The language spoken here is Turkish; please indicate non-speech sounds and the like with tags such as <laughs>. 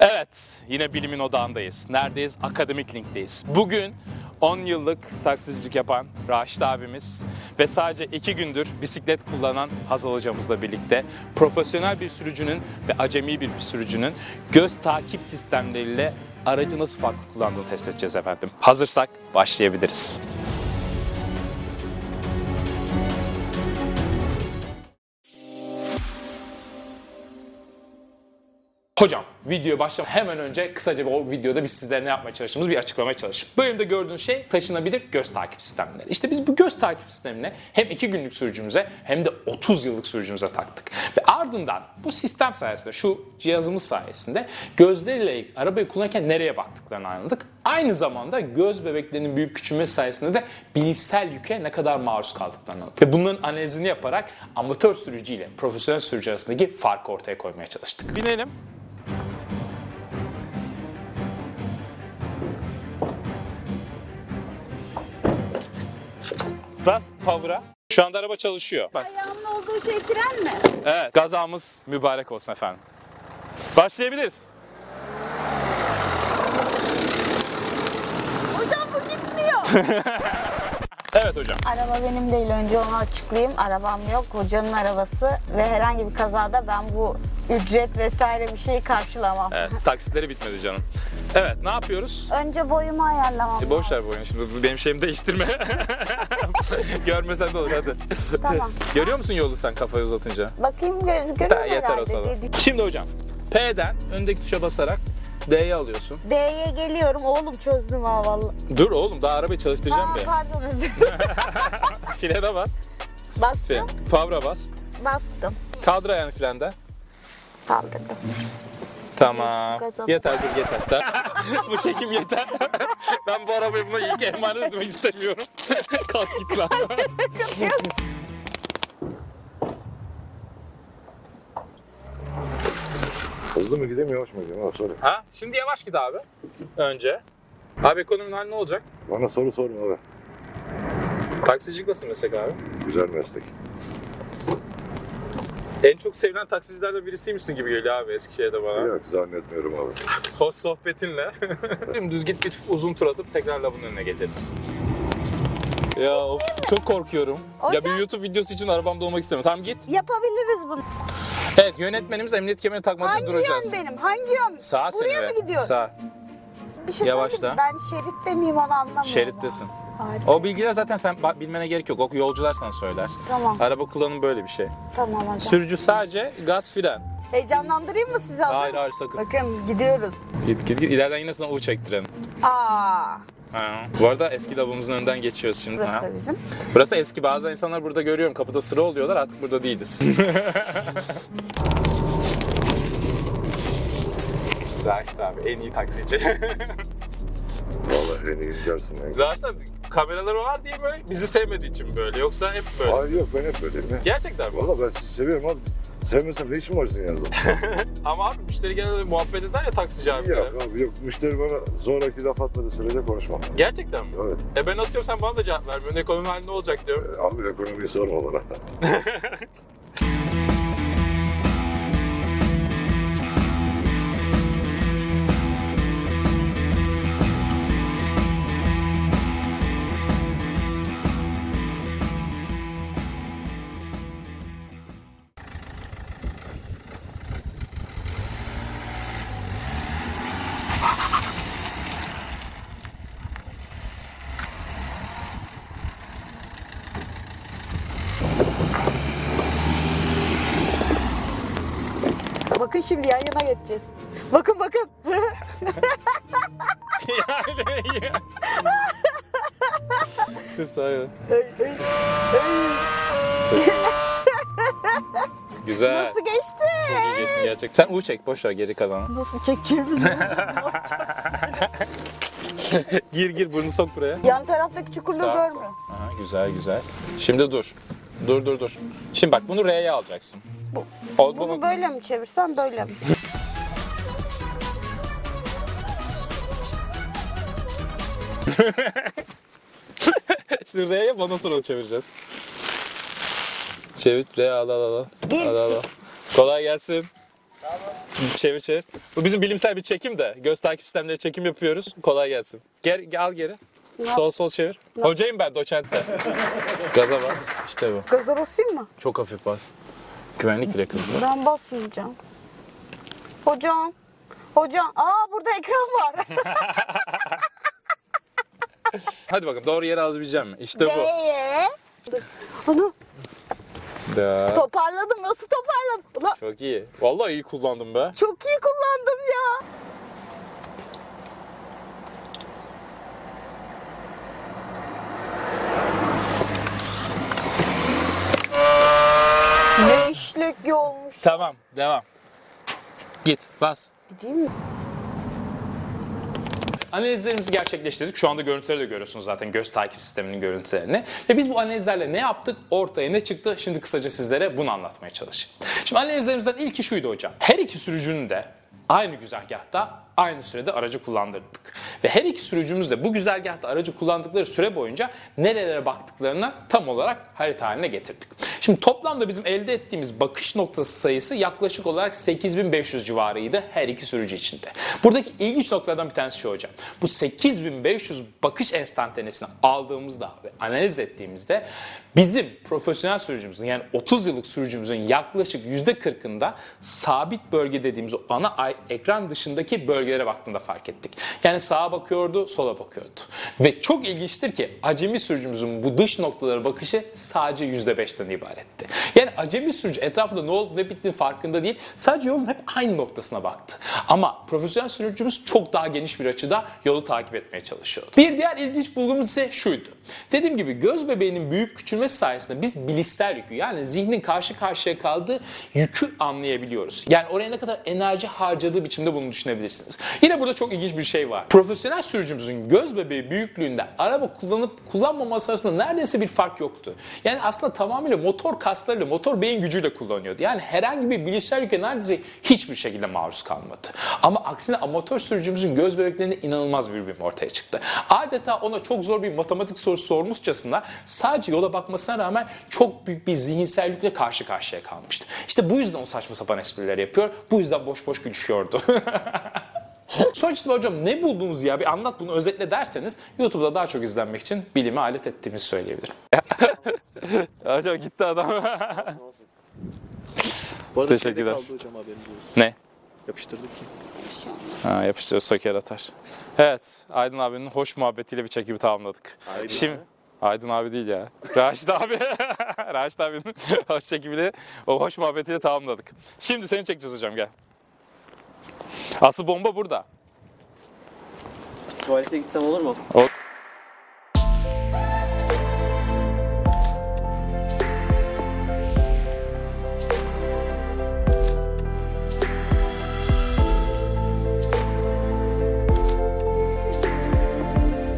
Evet, yine bilimin odağındayız. Neredeyiz? Akademik Link'teyiz. Bugün 10 yıllık taksicilik yapan Raşit abimiz ve sadece 2 gündür bisiklet kullanan Hazal hocamızla birlikte profesyonel bir sürücünün ve acemi bir sürücünün göz takip sistemleriyle aracı nasıl farklı kullandığını test edeceğiz efendim. Hazırsak başlayabiliriz. Hocam videoya başlamadan hemen önce kısaca o videoda biz sizlere ne yapmaya çalıştığımızı bir açıklamaya çalışayım. Bu elimde gördüğünüz şey taşınabilir göz takip sistemleri. İşte biz bu göz takip sistemini hem 2 günlük sürücümüze hem de 30 yıllık sürücümüze taktık. Ve ardından bu sistem sayesinde şu cihazımız sayesinde gözleriyle arabayı kullanırken nereye baktıklarını anladık. Aynı zamanda göz bebeklerinin büyüyüp küçülmesi sayesinde de bilişsel yüke ne kadar maruz kaldıklarını anladık. Ve bunların analizini yaparak amatör sürücü ile profesyonel sürücü arasındaki farkı ortaya koymaya çalıştık. Binelim. Bas power'a. Şu anda araba çalışıyor. Bak. Ayağımın olduğu şey fren mi? Evet. Gazamız mübarek olsun efendim. Başlayabiliriz. Hocam bu gitmiyor. <laughs> Evet hocam. Araba benim değil önce onu açıklayayım. Arabam yok hocanın arabası ve herhangi bir kazada ben bu ücret vesaire bir şeyi karşılamam. Evet. Taksitleri bitmedi canım. Evet. Ne yapıyoruz? Önce boyumu ayarlamam. E, boş ver bu oyunu şimdi. Bu Benim şeyimi değiştirme. <laughs> <laughs> Görmesen de olur hadi. Tamam. <laughs> Görüyor musun yolu sen kafayı uzatınca? Bakayım gör, görüyor Tamam, yeter o herhalde. sana. dedi. Şimdi hocam. P'den öndeki tuşa basarak D'yi alıyorsun. D'ye geliyorum. Oğlum çözdüm ha vallahi. Dur oğlum daha arabayı çalıştıracağım Aa, be. pardon özür <laughs> dilerim. Frene bas. Fren. Bastım. Power'a bas. Bastım. Kaldır ayağını frenden. Kaldırdım. Tamam. Yeter dur yeter. Tamam. <laughs> bu çekim yeter. <laughs> ben bu arabayı buna ilk emanet etmek istemiyorum. <laughs> Kalk git lan. Hızlı mı gideyim yavaş mı gideyim? Ha, sorry. ha? Şimdi yavaş git abi. Önce. Abi ekonominin hali ne olacak? Bana soru sorma abi. Taksicilik nasıl meslek abi? Güzel meslek. En çok sevilen taksicilerden birisiymişsin gibi geliyor abi Eskişehir'de bana. Yok zannetmiyorum abi. <laughs> Hoş sohbetinle. <laughs> Düz git bir uzun tur atıp tekrar lavın önüne geliriz. Ya of çok korkuyorum. Ya Hocam- bir YouTube videosu için arabamda olmak istemiyorum. Tamam git. Yapabiliriz bunu. Evet yönetmenimiz emniyet kemeri takmak için Hangi duracağız. yön benim? Hangi yön? Sağ Buraya seni mı be. gidiyor? Sağ. Bir şey Yavaşla. söyleyeyim mi? Ben şeritte miyim onu anlamıyorum. Şerittesin. Harika. O bilgiler zaten sen ba- bilmene gerek yok. O yolcular sana söyler. Tamam. Araba kullanımı böyle bir şey. Tamam hocam. Sürücü sadece gaz fren. Heyecanlandırayım mı sizi? hazır Hayır mısınız? hayır sakın. Bakın gidiyoruz. Git git git. İleriden yine sana U çektirelim. Aa, Ha. Bu arada eski lavabomuzun önünden geçiyoruz şimdi. burası Ha. da bizim. Burası eski. Bazı insanlar burada görüyorum. Kapıda sıra oluyorlar. Artık burada değiliz. <laughs> Raşit abi en iyi taksici. <laughs> Vallahi en iyi dersin. En iyi. Raşit abi kameraları var diye böyle bizi sevmediği için böyle. Yoksa hep böyle. Hayır yok ben hep böyleyim ya. Gerçekten mi? Valla ben sizi seviyorum abi. Sevmesem ne işim var sizin yanınızda? <laughs> Ama abi müşteri genelde muhabbet eder ya taksici abi. yok abi yok. Müşteri bana zoraki laf atmadığı sürece konuşmam. Gerçekten mi? Evet. E ben atıyorum sen bana da cevap vermiyorsun. Ekonomi hali ne olacak diyorum. E, Abi ekonomiyi sorma bana. <laughs> Bakın şimdi yan yana geçeceğiz. Bakın bakın. yani ya. Dur sağa. Güzel. Nasıl geçti? Çok iyi geçti gerçek. Sen U çek boş ver geri kalanı. Nasıl çekeceğimi bilmiyorum. <laughs> Gir gir burnu sok buraya. Yan taraftaki çukurluğu Sağ, sağ. Aha, güzel güzel. Şimdi dur. Dur dur dur. Şimdi bak bunu R'ye alacaksın. Bu- O, Bunu böyle mi çevirsem böyle mi? <laughs> Şimdi R'ye bana sonra çevireceğiz. Çevir R al al al. al. Al al. Kolay gelsin. Çevir çevir. Bu bizim bilimsel bir çekim de. Göz takip sistemleri çekim yapıyoruz. Kolay gelsin. Gel, gel al geri. Sol sol çevir. Hocayım ben doçentte. <laughs> Gaza bas. İşte bu. Gaza basayım mı? Çok hafif bas. Güvenlik bile kızdı. Ben basmayacağım. Hocam. Hocam. Aa burada ekran var. <laughs> Hadi bakalım doğru yere alabileceğim mi? İşte bu. Ee? Onu Da. toparladım. Nasıl toparladım? Ulan Çok iyi. Vallahi iyi kullandım be. çok iyi kullandım ya. İşlek yolmuş. Tamam devam. Git bas. Değil mi? Analizlerimizi gerçekleştirdik. Şu anda görüntüleri de görüyorsunuz zaten göz takip sisteminin görüntülerini. Ve biz bu analizlerle ne yaptık? Ortaya ne çıktı? Şimdi kısaca sizlere bunu anlatmaya çalışayım. Şimdi analizlerimizden ilki şuydu hocam. Her iki sürücünün de aynı güzergahta aynı sürede aracı kullandırdık. Ve her iki sürücümüz de bu güzergahta aracı kullandıkları süre boyunca nerelere baktıklarını tam olarak harita haline getirdik. Şimdi toplamda bizim elde ettiğimiz bakış noktası sayısı yaklaşık olarak 8500 civarıydı her iki sürücü içinde. Buradaki ilginç noktalardan bir tanesi şu hocam. Bu 8500 bakış enstantanesini aldığımızda ve analiz ettiğimizde bizim profesyonel sürücümüzün yani 30 yıllık sürücümüzün yaklaşık %40'ında sabit bölge dediğimiz o ana ekran dışındaki bölgelere baktığında fark ettik. Yani sağa bakıyordu, sola bakıyordu. Ve çok ilginçtir ki acemi sürücümüzün bu dış noktalara bakışı sadece %5'ten ibaretti. Yani acemi sürücü etrafında ne olup ne bittiğinin farkında değil. Sadece yolun hep aynı noktasına baktı. Ama profesyonel sürücümüz çok daha geniş bir açıda yolu takip etmeye çalışıyordu. Bir diğer ilginç bulgumuz ise şuydu. Dediğim gibi göz bebeğinin büyüyüp küçülmesi sayesinde biz bilişsel yükü yani zihnin karşı karşıya kaldığı yükü anlayabiliyoruz. Yani oraya ne kadar enerji harcadığı biçimde bunu düşünebilirsiniz. Yine burada çok ilginç bir şey var. Profesyonel sürücümüzün göz bebeği büyüklüğünde araba kullanıp kullanmaması arasında neredeyse bir fark yoktu. Yani aslında tamamıyla motor kaslarıyla, motor beyin gücüyle kullanıyordu. Yani herhangi bir bilişsel yüke neredeyse hiçbir şekilde maruz kalmadı. Ama aksine amatör sürücümüzün göz bebeklerinde inanılmaz bir birim ortaya çıktı. Adeta ona çok zor bir matematik sorusu sormuşçasına sadece yola bakmasına rağmen çok büyük bir zihinsel yükle karşı karşıya kalmıştı. İşte bu yüzden o saçma sapan esprileri yapıyor. Bu yüzden boş boş gülüşüyordu. <laughs> Sonuç itibariyle hocam ne buldunuz ya bir anlat bunu özetle derseniz YouTube'da daha çok izlenmek için bilimi alet ettiğimizi söyleyebilirim. <laughs> hocam gitti adam. <laughs> Bu arada Teşekkürler. kaldı hocam haberiniz olsun. ne? Yapıştırdık ki. Ha, yapıştır söker atar. Evet Aydın abinin hoş muhabbetiyle bir çekimi tamamladık. Aydın Şimdi abi. Aydın abi değil ya. <laughs> Raşit abi. <laughs> Raşit abinin <laughs> hoş çekimiyle o hoş muhabbetiyle tamamladık. Şimdi seni çekeceğiz hocam gel. Asıl bomba burada. Tuvalete gitsem olur mu? O-